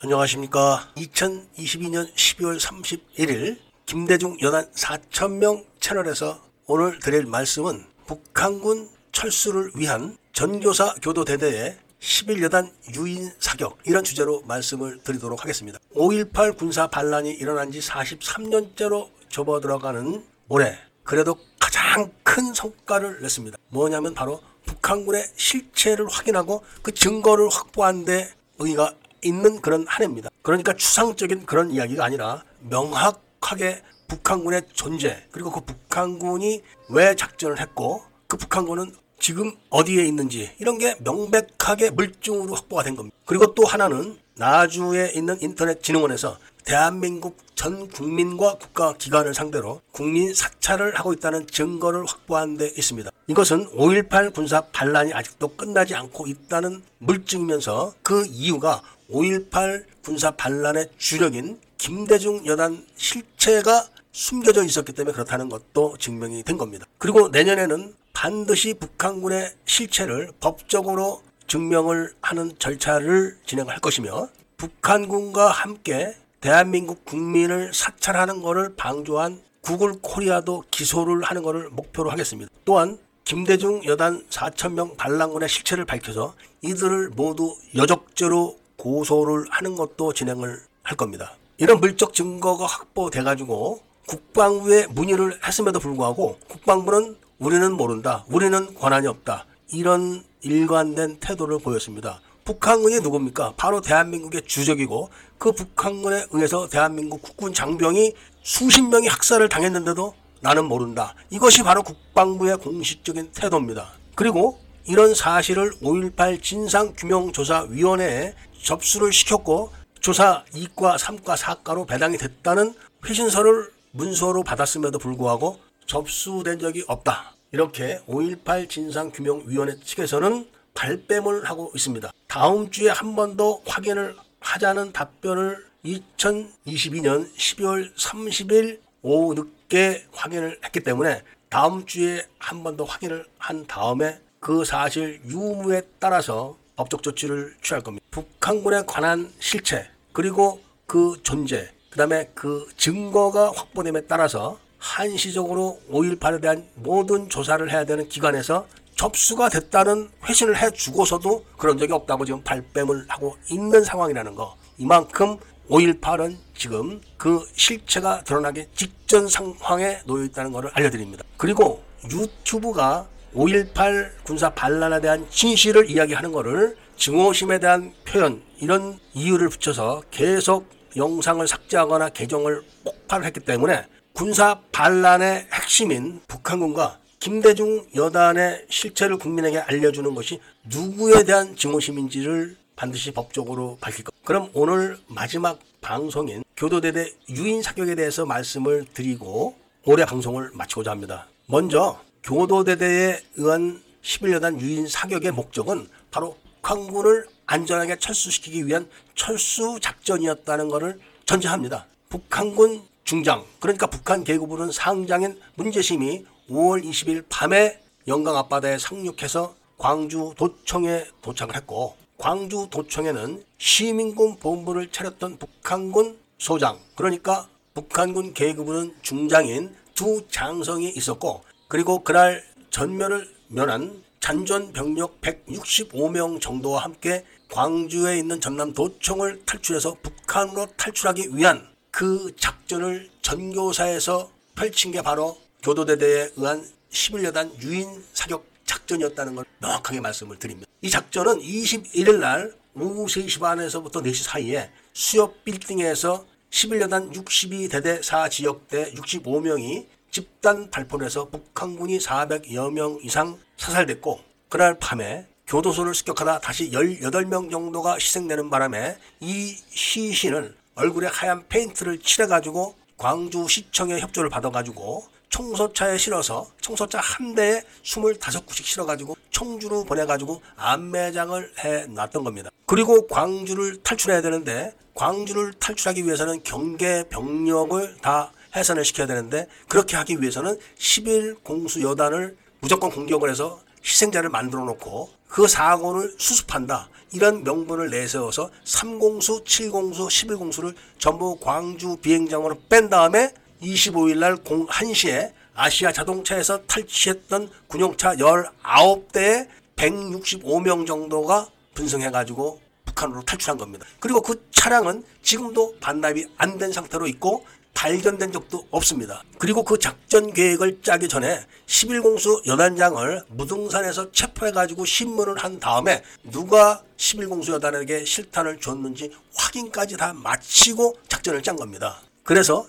안녕하십니까. 2022년 12월 31일 김대중 여단 4천명 채널에서 오늘 드릴 말씀은 북한군 철수를 위한 전교사 교도 대대의 11여단 유인 사격 이런 주제로 말씀을 드리도록 하겠습니다. 5.18 군사 반란이 일어난 지 43년째로 접어 들어가는 올해 그래도 가장 큰 성과를 냈습니다. 뭐냐면 바로 북한군의 실체를 확인하고 그 증거를 확보한 데 의의가 있는 그런 한 해입니다. 그러니까 추상적인 그런 이야기가 아니라 명확하게 북한군의 존재 그리고 그 북한군이 왜 작전을 했고 그 북한군은 지금 어디에 있는지 이런 게 명백하게 물증으로 확보가 된 겁니다. 그리고 또 하나는 나주에 있는 인터넷 진흥원에서 대한민국 전 국민과 국가 기관을 상대로 국민 사찰을 하고 있다는 증거를 확보한 데 있습니다. 이것은 5.18 군사 반란이 아직도 끝나지 않고 있다는 물증이면서 그 이유가 5.18 군사 반란의 주력인 김대중 여단 실체가 숨겨져 있었기 때문에 그렇다는 것도 증명이 된 겁니다. 그리고 내년에는 반드시 북한군의 실체를 법적으로 증명을 하는 절차를 진행할 것이며 북한군과 함께 대한민국 국민을 사찰하는 것을 방조한 구글 코리아도 기소를 하는 것을 목표로 하겠습니다. 또한 김대중 여단 4천명 반란군의 실체를 밝혀서 이들을 모두 여적죄로 고소를 하는 것도 진행을 할 겁니다. 이런 물적 증거가 확보돼 가지고 국방부에 문의를 했음에도 불구하고 국방부는 우리는 모른다. 우리는 권한이 없다. 이런 일관된 태도를 보였습니다. 북한군이 누굽니까? 바로 대한민국의 주적이고 그 북한군에 의해서 대한민국 국군 장병이 수십 명이 학살을 당했는데도 나는 모른다. 이것이 바로 국방부의 공식적인 태도입니다. 그리고 이런 사실을 5.18 진상규명조사위원회에 접수를 시켰고 조사 2과 3과 4과로 배당이 됐다는 회신서를 문서로 받았음에도 불구하고 접수된 적이 없다. 이렇게 5.18 진상규명위원회 측에서는 발뺌을 하고 있습니다. 다음 주에 한 번 더 확인을 하자는 답변을 2022년 12월 30일 오후 늦게 확인을 했기 때문에 다음 주에 한 번 더 확인을 한 다음에 그 사실 유무에 따라서 법적 조치를 취할 겁니다. 북한군에 관한 실체 그리고 그 존재 그 다음에 그 증거가 확보됨에 따라서 한시적으로 5.18에 대한 모든 조사를 해야 되는 기관에서 접수가 됐다는 회신을 해 주고서도 그런 적이 없다고 지금 발뺌을 하고 있는 상황이라는 거. 이만큼 5.18은 지금 그 실체가 드러나기 직전 상황에 놓여 있다는 것을 알려드립니다. 그리고 유튜브가 5.18 군사 반란에 대한 진실을 이야기하는 것을 증오심에 대한 표현 이런 이유를 붙여서 계속 영상을 삭제하거나 계정을 폭발했기 때문에 군사 반란의 핵심인 북한군과 김대중 여단의 실체를 국민에게 알려주는 것이 누구에 대한 증오심인지를 반드시 법적으로 밝힐 것. 그럼 오늘 마지막 방송인 교도대대 유인 사격에 대해서 말씀을 드리고 올해 방송을 마치고자 합니다. 먼저 교도대대에 의한 11여단 유인 사격의 목적은 바로 북한군을 안전하게 철수시키기 위한 철수 작전이었다는 것을 전제합니다. 북한군 중장 그러니까 북한 계급부는 상장인 문재심이 5월 20일 밤에 영강 앞바다에 상륙해서 광주 도청에 도착을 했고 광주 도청에는 시민군 본부를 차렸던 북한군 소장 그러니까 북한군 계급부는 중장인 두 장성이 있었고 그리고 그날 전면을 면한 잔존 병력 165명 정도와 함께 광주에 있는 전남 도청을 탈출해서 북한으로 탈출하기 위한 그 작전을 전교사에서 펼친 게 바로 교도대대에 의한 11여단 유인 사격 작전이었다는 걸 명확하게 말씀을 드립니다. 이 작전은 21일 날 오후 3시 반에서부터 4시 사이에 수협 빌딩에서 11여단 62대대 4지역대 65명이 집단 발포를 해서 북한군이 400여 명 이상 사살됐고 그날 밤에 교도소를 습격하다 다시 18명 정도가 희생되는 바람에 이 시신을 얼굴에 하얀 페인트를 칠해가지고 광주시청의 협조를 받아가지고 청소차에 실어서 청소차 한 대에 25구씩 실어가지고 청주로 보내가지고 안매장을 해 놨던 겁니다. 그리고 광주를 탈출해야 되는데 광주를 탈출하기 위해서는 경계 병력을 다 해산을 시켜야 되는데 그렇게 하기 위해서는 11 공수 여단을 무조건 공격을 해서 희생자를 만들어 놓고 그 사고를 수습한다. 이런 명분을 내세워서 3공수, 7공수, 11공수를 전부 광주 비행장으로 뺀 다음에 25일 날 01시에 아시아 자동차에서 탈취했던 군용차 19대에 165명 정도가 분승해가지고 북한으로 탈출한 겁니다. 그리고 그 차량은 지금도 반납이 안 된 상태로 있고 발견된 적도 없습니다. 그리고 그 작전 계획을 짜기 전에 11공수 여단장을 무등산에서 체포해가지고 신문을 한 다음에 누가 11공수 여단에게 실탄을 줬는지 확인까지 다 마치고 작전을 짠 겁니다. 그래서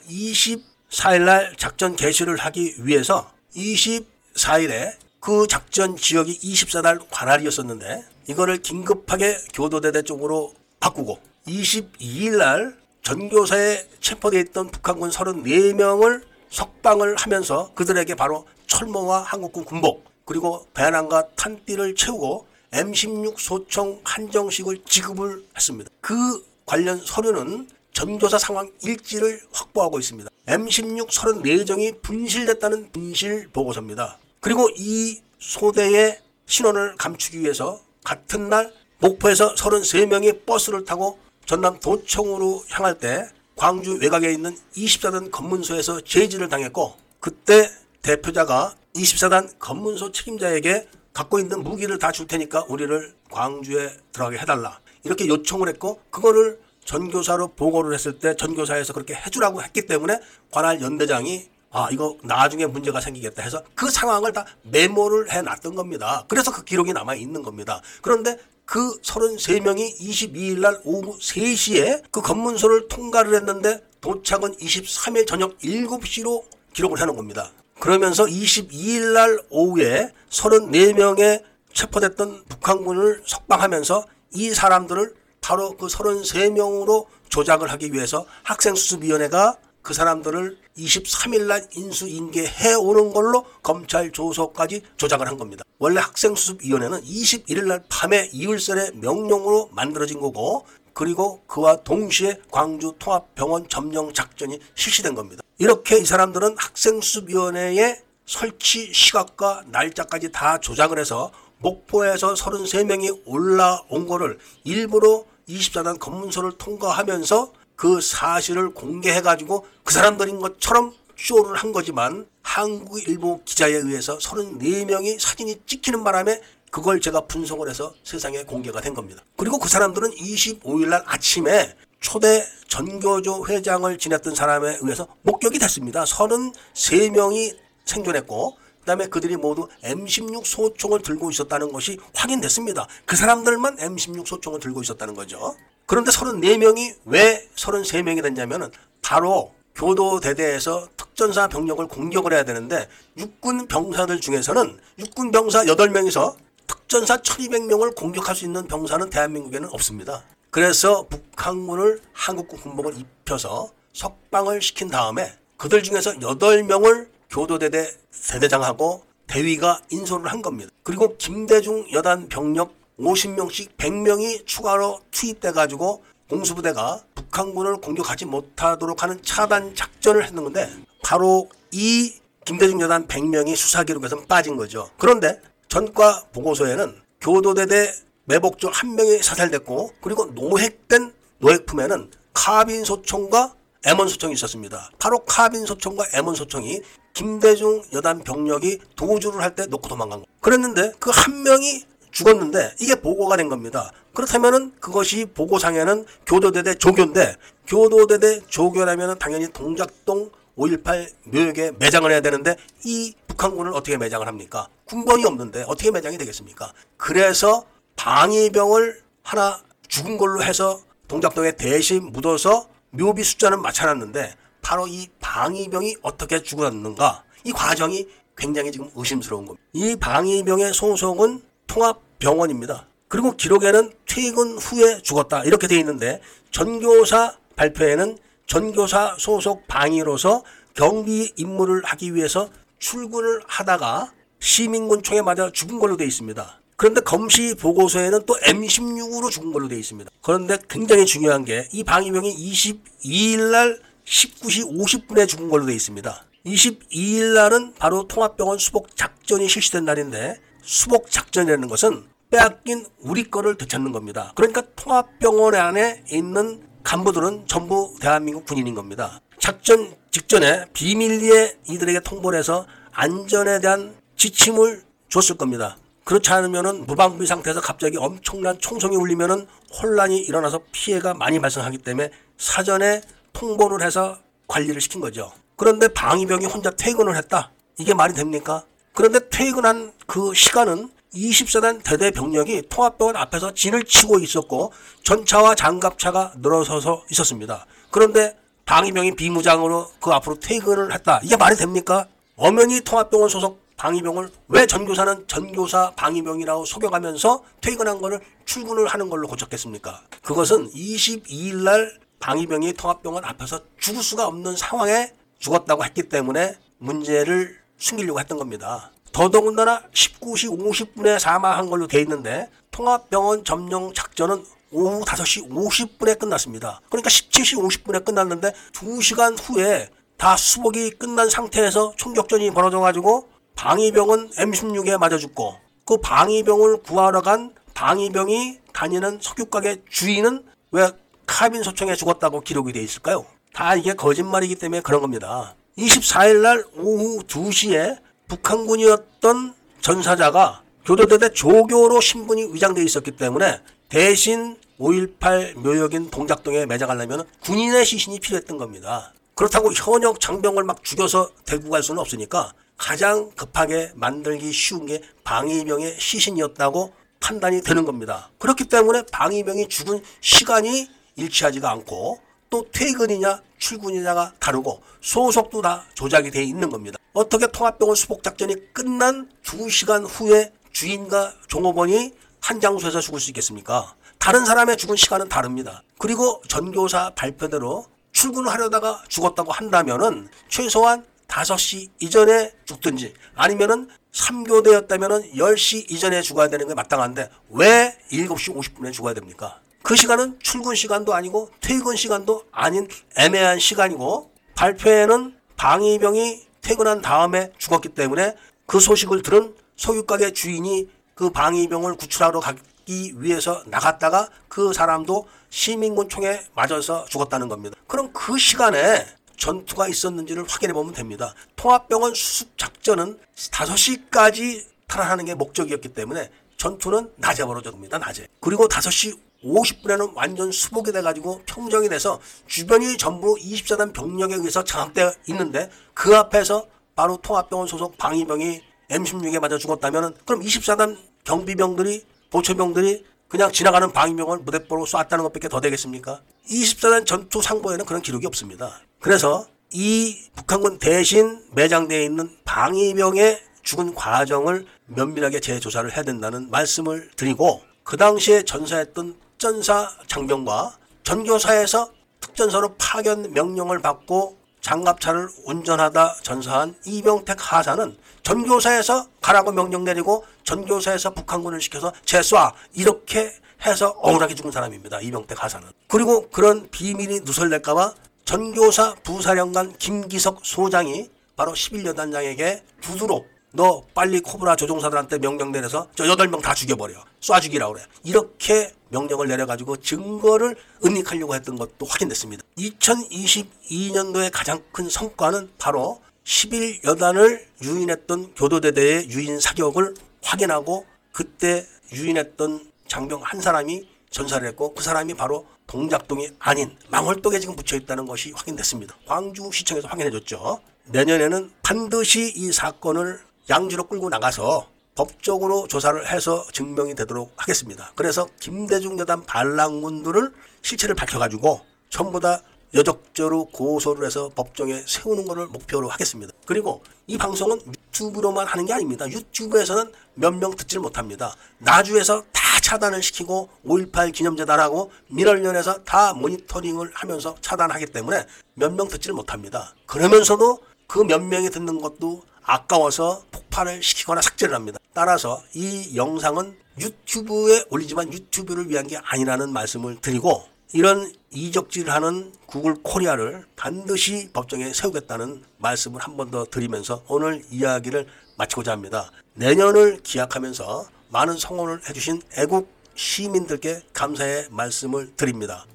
24일날 작전 개시를 하기 위해서 24일에 그 작전 지역이 24달 관할이었었는데 이거를 긴급하게 교도대대 쪽으로 바꾸고 22일날 전교사에 체포되어 있던 북한군 34명을 석방을 하면서 그들에게 바로 철모와 한국군 군복 그리고 배낭과 탄띠를 채우고 M16 소총 한정식을 지급을 했습니다. 그 관련 서류는 전교사 상황 일지를 확보하고 있습니다. M16 34정이 분실됐다는 분실 보고서입니다. 그리고 이 소대의 신원을 감추기 위해서 같은 날 목포에서 33명이 버스를 타고 전남 도청으로 향할 때 광주 외곽에 있는 24단 검문소에서 제지를 당했고 그때 대표자가 24단 검문소 책임자에게 갖고 있는 무기를 다 줄 테니까 우리를 광주에 들어가게 해달라 이렇게 요청을 했고 그거를 전교사로 보고를 했을 때 전교사에서 그렇게 해주라고 했기 때문에 관할 연대장이 아 이거 나중에 문제가 생기겠다 해서 그 상황을 다 메모를 해놨던 겁니다. 그래서 그 기록이 남아 있는 겁니다. 그런데 그 33명이 22일 날 오후 3시에 그 검문소를 통과를 했는데 도착은 23일 저녁 7시로 기록을 해놓은 겁니다. 그러면서 22일 날 오후에 34명의 체포됐던 북한군을 석방하면서 이 사람들을 바로 그 33명으로 조작을 하기 위해서 학생수습위원회가 그 사람들을 23일 날 인수 인계해 오는 걸로 검찰 조서까지 조작을 한 겁니다. 원래 학생 수습 위원회는 21일 날 밤에 이율설의 명령으로 만들어진 거고 그리고 그와 동시에 광주 통합병원 점령 작전이 실시된 겁니다. 이렇게 이 사람들은 학생 수습 위원회의 설치 시각과 날짜까지 다 조작을 해서 목포에서 33명이 올라온 거를 일부러 24단 검문소를 통과하면서 그 사실을 공개해가지고 그 사람들인 것처럼 쇼를 한 거지만 한국일보 기자에 의해서 34명이 사진이 찍히는 바람에 그걸 제가 분석을 해서 세상에 공개가 된 겁니다. 그리고 그 사람들은 25일 날 아침에 초대 전교조 회장을 지냈던 사람에 의해서 목격이 됐습니다. 33명이 생존했고 그다음에 그들이 모두 M16 소총을 들고 있었다는 것이 확인됐습니다. 그 사람들만 M16 소총을 들고 있었다는 거죠. 그런데 34명이 왜 33명이 됐냐면은 바로 교도대대에서 특전사 병력을 공격을 해야 되는데 육군 병사들 중에서는 육군 병사 8명이서 특전사 1200명을 공격할 수 있는 병사는 대한민국에는 없습니다. 그래서 북한군을 한국군 군복을 입혀서 석방을 시킨 다음에 그들 중에서 8명을 교도대대 대대장하고 대위가 인솔을 한 겁니다. 그리고 김대중 여단 병력 50명씩 100명이 추가로 투입돼 가지고 공수부대가 북한군을 공격하지 못하도록 하는 차단 작전을 했는 건데 바로 이 김대중 여단 100명이 수사 기록에서 빠진 거죠. 그런데 전과 보고서에는 교도대대 매복조 한 명이 사살됐고 그리고 노획된 노획품에는 카빈 소총과 M1 소총이 있었습니다. 바로 카빈 소총과 M1 소총이 김대중 여단 병력이 도주를 할 때 놓고 도망간 거. 그랬는데 그 한 명이 죽었는데 이게 보고가 된 겁니다. 그렇다면은 그것이 보고상에는 교도대대 조교인데 교도대대 조교라면 당연히 동작동 5.18 묘역에 매장을 해야 되는데 이 북한군을 어떻게 매장을 합니까? 군번이 없는데 어떻게 매장이 되겠습니까? 그래서 방위병을 하나 죽은 걸로 해서 동작동에 대신 묻어서 묘비 숫자는 맞춰놨는데 바로 이 방위병이 어떻게 죽었는가 이 과정이 굉장히 지금 의심스러운 겁니다. 이 방위병의 소속은 통합병원입니다. 그리고 기록에는 퇴근 후에 죽었다 이렇게 돼 있는데 전교사 발표에는 전교사 소속 방위로서 경비 임무를 하기 위해서 출근을 하다가 시민군 총에 맞아 죽은 걸로 돼 있습니다. 그런데 검시 보고서에는 또 M16으로 죽은 걸로 돼 있습니다. 그런데 굉장히 중요한 게 이 방위병이 22일 날 19시 50분에 죽은 걸로 돼 있습니다. 22일 날은 바로 통합병원 수복 작전이 실시된 날인데 수복 작전이라는 것은 빼앗긴 우리 거를 되찾는 겁니다. 그러니까 통합병원 안에 있는 간부들은 전부 대한민국 군인인 겁니다. 작전 직전에 비밀리에 이들에게 통보를 해서 안전에 대한 지침을 줬을 겁니다. 그렇지 않으면 무방비 상태에서 갑자기 엄청난 총성이 울리면 혼란이 일어나서 피해가 많이 발생하기 때문에 사전에 통보를 해서 관리를 시킨 거죠. 그런데 방위병이 혼자 퇴근을 했다. 이게 말이 됩니까? 그런데 퇴근한 그 시간은 24단 대대 병력이 통합병원 앞에서 진을 치고 있었고 전차와 장갑차가 늘어서서 있었습니다. 그런데 방위병이 비무장으로 그 앞으로 퇴근을 했다. 이게 말이 됩니까? 엄연히 통합병원 소속 방위병을 왜 전교사는 전교사 방위병이라고 속여가면서 퇴근한 거를 출근을 하는 걸로 고쳤겠습니까? 그것은 22일 날 방위병이 통합병원 앞에서 죽을 수가 없는 상황에 죽었다고 했기 때문에 문제를 숨기려고 했던 겁니다. 더더군다나 19시 50분에 사망한 걸로 돼 있는데 통합병원 점령 작전은 오후 5시 50분에 끝났습니다. 그러니까 17시 50분에 끝났는데 2시간 후에 다 수복이 끝난 상태에서 총격전이 벌어져 가지고 방위병은 M16에 맞아 죽고 그 방위병을 구하러 간 방위병이 다니는 석유가게 주인은 왜 카빈 소총에 죽었다고 기록이 돼 있을까요? 다 이게 거짓말이기 때문에 그런 겁니다. 24일 날 오후 2시에 북한군이었던 전사자가 교도대대 조교로 신분이 위장되어 있었기 때문에 대신 5.18 묘역인 동작동에 매장하려면 군인의 시신이 필요했던 겁니다. 그렇다고 현역 장병을 막 죽여서 대구 갈 수는 없으니까 가장 급하게 만들기 쉬운 게 방위병의 시신이었다고 판단이 되는 겁니다. 그렇기 때문에 방위병이 죽은 시간이 일치하지가 않고 또 퇴근이냐 출근이냐가 다르고 소속도 다 조작이 돼 있는 겁니다. 어떻게 통합병원 수복 작전이 끝난 2시간 후에 주인과 종업원이 한 장소에서 죽을 수 있겠습니까? 다른 사람의 죽은 시간은 다릅니다. 그리고 전교사 발표대로 출근하려다가 죽었다고 한다면은 최소한 5시 이전에 죽든지 아니면은 3교대였다면은 10시 이전에 죽어야 되는 게 마땅한데 왜 7시 50분에 죽어야 됩니까? 그 시간은 출근 시간도 아니고 퇴근 시간도 아닌 애매한 시간이고 발표에는 방위병이 퇴근한 다음에 죽었기 때문에 그 소식을 들은 소유가게 주인이 그 방위병을 구출하러 가기 위해서 나갔다가 그 사람도 시민군 총에 맞아서 죽었다는 겁니다. 그럼 그 시간에 전투가 있었는지를 확인해 보면 됩니다. 통합병원 수습 작전은 5시까지 탈환하는 게 목적이었기 때문에 전투는 낮에 벌어집니다. 낮에. 그리고 5시 50분에는 완전 수복이 돼가지고 평정이 돼서 주변이 전부 24단 병력에 의해서 장악되어 있는데 그 앞에서 바로 통합병원 소속 방위병이 M16에 맞아 죽었다면 그럼 24단 경비병들이 보초병들이 그냥 지나가는 방위병을 무대포로 쐈다는 것밖에 더 되겠습니까? 24단 전투 상보에는 그런 기록이 없습니다. 그래서 이 북한군 대신 매장되어 있는 방위병의 죽은 과정을 면밀하게 재조사를 해야 된다는 말씀을 드리고 그 당시에 전사했던 특전사 장병과 전교사에서 특전사로 파견 명령을 받고 장갑차를 운전하다 전사한 이병택 하사는 전교사에서 가라고 명령 내리고 전교사에서 북한군을 시켜서 재쏴 이렇게 해서 억울하게 죽은 사람입니다. 이병택 하사는. 그리고 그런 비밀이 누설될까봐 전교사 부사령관 김기석 소장이 바로 11여단장에게 두드로 너 빨리 코브라 조종사들한테 명령 내려서 저 여덟 명 다 죽여버려. 쏴 죽이라고 그래. 이렇게 명령을 내려가지고 증거를 은닉하려고 했던 것도 확인됐습니다. 2022년도의 가장 큰 성과는 바로 11 여단을 유인했던 교도대대의 유인 사격을 확인하고 그때 유인했던 장병 한 사람이 전사를 했고 그 사람이 바로 동작동이 아닌 망월동에 지금 붙여 있다는 것이 확인됐습니다. 광주시청에서 확인해줬죠. 내년에는 반드시 이 사건을 양지로 끌고 나가서 법적으로 조사를 해서 증명이 되도록 하겠습니다. 그래서 김대중 여단 반란군들을 실체를 밝혀가지고 전부 다 여적죄로 고소를 해서 법정에 세우는 것을 목표로 하겠습니다. 그리고 이 방송은 유튜브로만 하는 게 아닙니다. 유튜브에서는 몇 명 듣지를 못합니다. 나주에서 다 차단을 시키고 5.18 기념재단하고 민원련에서 다 모니터링을 하면서 차단하기 때문에 몇 명 듣지를 못합니다. 그러면서도 그 몇 명이 듣는 것도 아까워서 폭발을 시키거나 삭제를 합니다. 따라서 이 영상은 유튜브에 올리지만 유튜브를 위한 게 아니라는 말씀을 드리고 이런 이적질을 하는 구글 코리아를 반드시 법정에 세우겠다는 말씀을 한 번 더 드리면서 오늘 이야기를 마치고자 합니다. 내년을 기약하면서 많은 성원을 해주신 애국 시민들께 감사의 말씀을 드립니다.